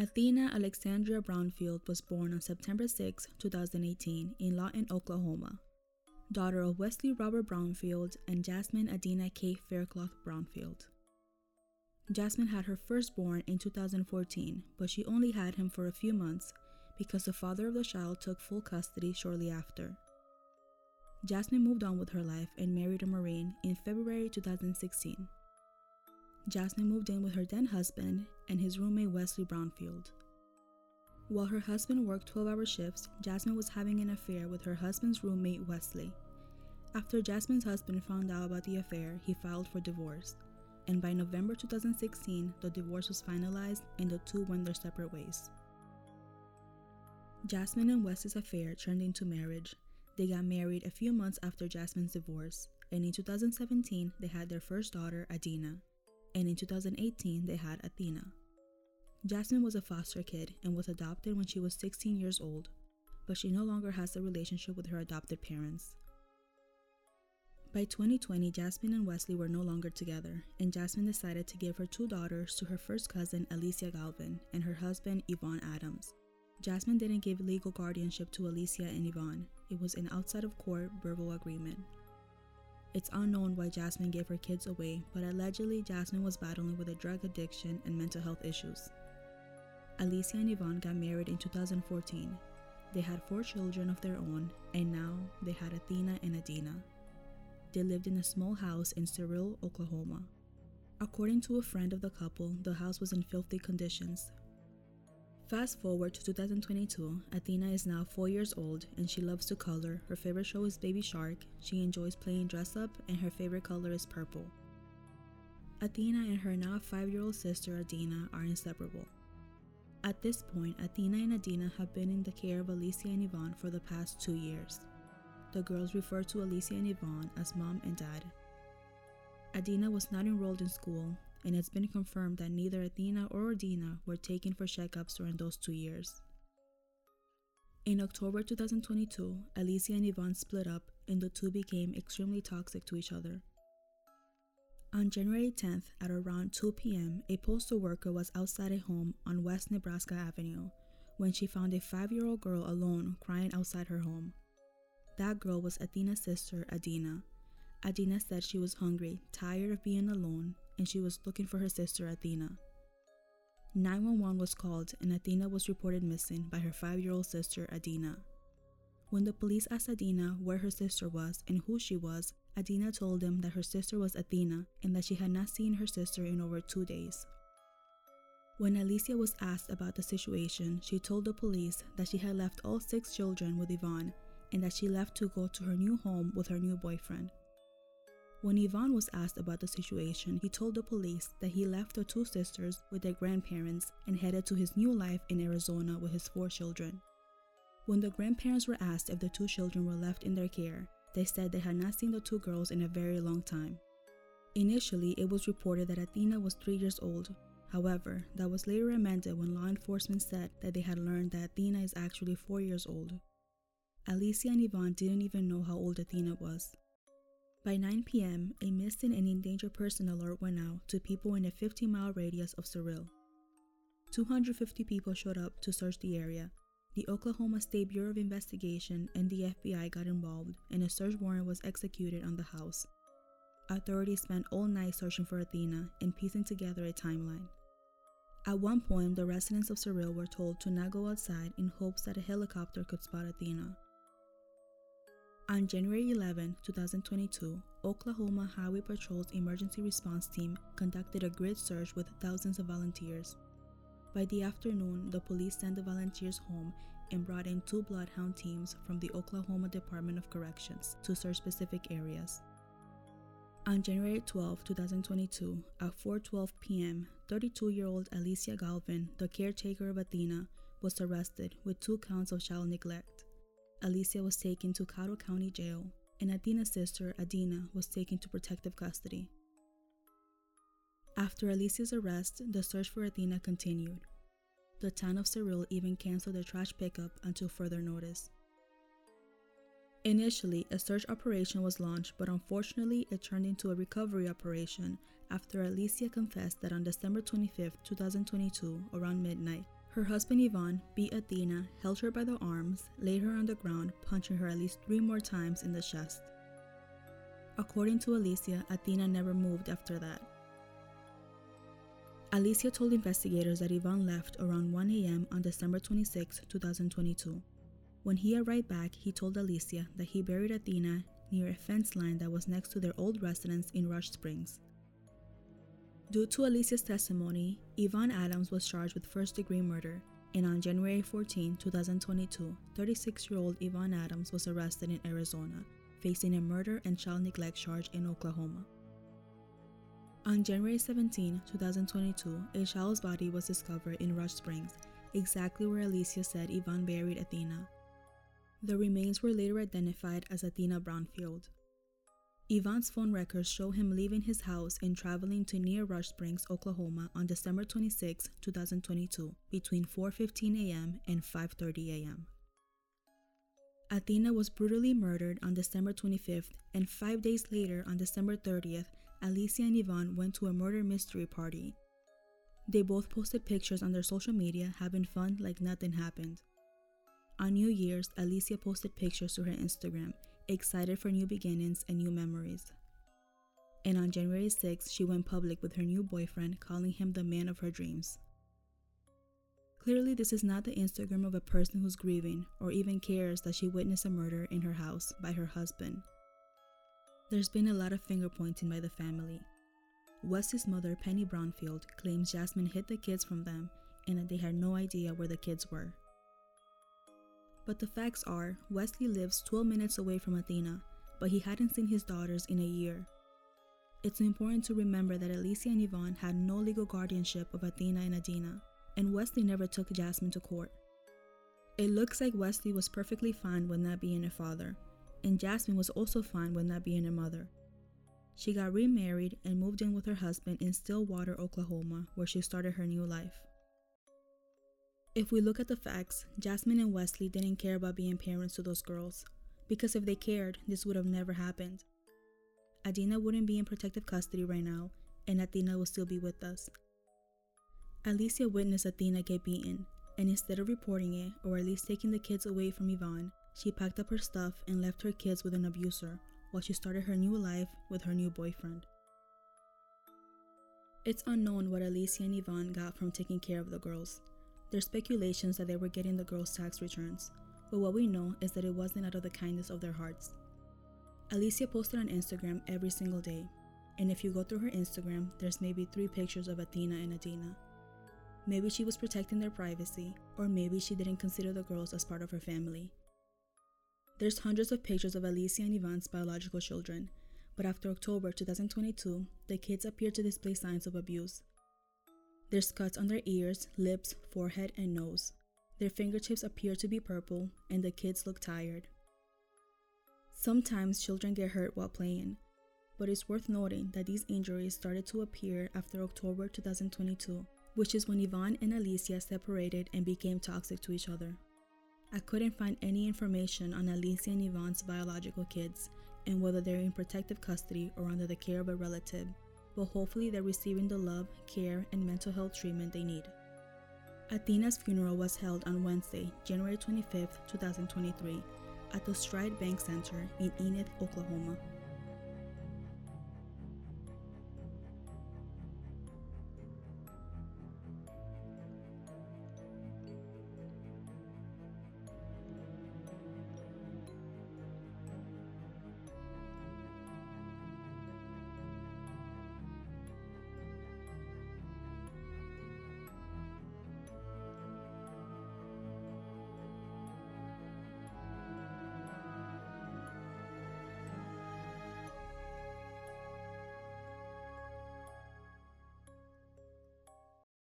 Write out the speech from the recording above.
Athena Alexandria Brownfield was born on September 6, 2018, in Lawton, Oklahoma. Daughter of Wesley Robert Brownfield and Jasmine Adina K. Faircloth Brownfield. Jasmine had her firstborn in 2014, but she only had him for a few months because the father of the child took full custody shortly after. Jasmine moved on with her life and married a Marine in February 2016. Jasmine moved in with her then husband and his roommate Wesley Brownfield. While her husband worked 12 hour shifts, Jasmine was having an affair with her husband's roommate Wesley. After Jasmine's husband found out about the affair, he filed for divorce. And by November 2016, the divorce was finalized and the two went their separate ways. Jasmine and Wesley's affair turned into marriage. They got married a few months after Jasmine's divorce, and in 2017, they had their first daughter, Adina and in 2018 they had Athena. Jasmine was a foster kid and was adopted when she was 16 years old, but she no longer has a relationship with her adopted parents. By 2020, Jasmine and Wesley were no longer together, and Jasmine decided to give her two daughters to her first cousin, Alysia Galvin, and her husband, Ivon Adams. Jasmine didn't give legal guardianship to Alysia and Ivon, it was an outside of court verbal agreement. It's unknown why Jasmine gave her kids away, but allegedly Jasmine was battling with a drug addiction and mental health issues. Alysia and Ivon got married in 2014. They had four children of their own, and now they had Athena and Adina. They lived in a small house in Cyril, Oklahoma. According to a friend of the couple, the house was in filthy conditions, Fast forward to 2022, Athena is now 4 years old and she loves to color. Her favorite show is Baby Shark, she enjoys playing dress up, and her favorite color is purple. Athena and her now 5 year old sister Adina are inseparable. At this point, Athena and Adina have been in the care of Alysia and Ivon for the past two years. The girls refer to Alysia and Ivon as mom and dad. Adina was not enrolled in school and it's been confirmed that neither Athena or Adina were taken for checkups during those two years. In October 2022, Alysia and Ivon split up and the two became extremely toxic to each other. On January 10th at around 2 p.m., a postal worker was outside a home on West Nebraska Avenue when she found a five year old girl alone crying outside her home. That girl was Athena's sister, Adina. Adina said she was hungry, tired of being alone, and she was looking for her sister Athena. 911 was called and Athena was reported missing by her five year old sister Adina. When the police asked Adina where her sister was and who she was, Adina told them that her sister was Athena and that she had not seen her sister in over two days. When Alysia was asked about the situation, she told the police that she had left all six children with Ivon and that she left to go to her new home with her new boyfriend. When Ivon was asked about the situation, he told the police that he left the two sisters with their grandparents and headed to his new life in Arizona with his four children. When the grandparents were asked if the two children were left in their care, they said they had not seen the two girls in a very long time. Initially, it was reported that Athena was three years old. However, that was later amended when law enforcement said that they had learned that Athena is actually four years old. Alysia and Ivon didn't even know how old Athena was. By 9 p.m., a missing and endangered person alert went out to people in a 50 mile radius of Cyril. 250 people showed up to search the area. The Oklahoma State Bureau of Investigation and the FBI got involved, and a search warrant was executed on the house. Authorities spent all night searching for Athena and piecing together a timeline. At one point, the residents of Cyril were told to not go outside in hopes that a helicopter could spot Athena. On January 11, 2022, Oklahoma Highway Patrol's emergency response team conducted a grid search with thousands of volunteers. By the afternoon, the police sent the volunteers home and brought in two bloodhound teams from the Oklahoma Department of Corrections to search specific areas. On January 12, 2022, at 4:12 p.m., 32-year-old Alysia Galvin, the caretaker of Athena, was arrested with two counts of child neglect. Alysia was taken to Caddo County Jail, and Athena's sister, Adina, was taken to protective custody. After Alysia's arrest, the search for Athena continued. The town of Cyril even canceled their trash pickup until further notice. Initially, a search operation was launched, but unfortunately, it turned into a recovery operation after Alysia confessed that on December 25, 2022, around midnight, Her husband Ivon beat Athena, held her by the arms, laid her on the ground, punching her at least three more times in the chest. According to Alysia, Athena never moved after that. Alysia told investigators that Ivon left around 1 a.m. on December 26, 2022. When he arrived back, he told Alysia that he buried Athena near a fence line that was next to their old residence in Rush Springs. Due to Alysia's testimony, Ivon Adams was charged with first degree murder, and on January 14, 2022, 36 year old Ivon Adams was arrested in Arizona, facing a murder and child neglect charge in Oklahoma. On January 17, 2022, a child's body was discovered in Rush Springs, exactly where Alysia said Ivon buried Athena. The remains were later identified as Athena Brownfield. Ivon's phone records show him leaving his house and traveling to near Rush Springs, Oklahoma on December 26, 2022, between 4:15 a.m. and 5:30 a.m. Athena was brutally murdered on December 25th, and 5 days later on December 30th, Alysia and Ivon went to a murder mystery party. They both posted pictures on their social media having fun like nothing happened. On New Year's, Alysia posted pictures to her Instagram excited for new beginnings and new memories. And on January 6, she went public with her new boyfriend, calling him the man of her dreams. Clearly, this is not the Instagram of a person who's grieving or even cares that she witnessed a murder in her house by her husband. There's been a lot of finger pointing by the family. Wesley's mother, Penny Brownfield, claims Jasmine hid the kids from them and that they had no idea where the kids were. But the facts are, Wesley lives 12 minutes away from Athena, but he hadn't seen his daughters in a year. It's important to remember that Alysia and Ivon had no legal guardianship of Athena and Adina, and Wesley never took Jasmine to court. It looks like Wesley was perfectly fine with not being a father, and Jasmine was also fine with not being a mother. She got remarried and moved in with her husband in Stillwater, Oklahoma, where she started her new life. If we look at the facts, Jasmine and Wesley didn't care about being parents to those girls, because if they cared, this would have never happened. Adina wouldn't be in protective custody right now, and Athena would still be with us. Alysia witnessed Athena get beaten, and instead of reporting it, or at least taking the kids away from Ivon, she packed up her stuff and left her kids with an abuser while she started her new life with her new boyfriend. It's unknown what Alysia and Ivon got from taking care of the girls, there's speculations that they were getting the girls' tax returns, but what we know is that it wasn't out of the kindness of their hearts. Alysia posted on Instagram every single day, and if you go through her Instagram, there's maybe three pictures of Athena and Adina. Maybe she was protecting their privacy, or maybe she didn't consider the girls as part of her family. There's hundreds of pictures of Alysia and Ivon's biological children, but after October 2022, the kids appear to display signs of abuse, there's cuts on their ears, lips, forehead, and nose. Their fingertips appear to be purple, and the kids look tired. Sometimes children get hurt while playing, but it's worth noting that these injuries started to appear after October 2022, which is when Ivon and Alysia separated and became toxic to each other. I couldn't find any information on Alysia and Ivon's biological kids and whether they're in protective custody or under the care of a relative but hopefully they're receiving the love, care, and mental health treatment they need. Athena's funeral was held on Wednesday, January 25, 2023, at the Stride Bank Center in Enid, Oklahoma.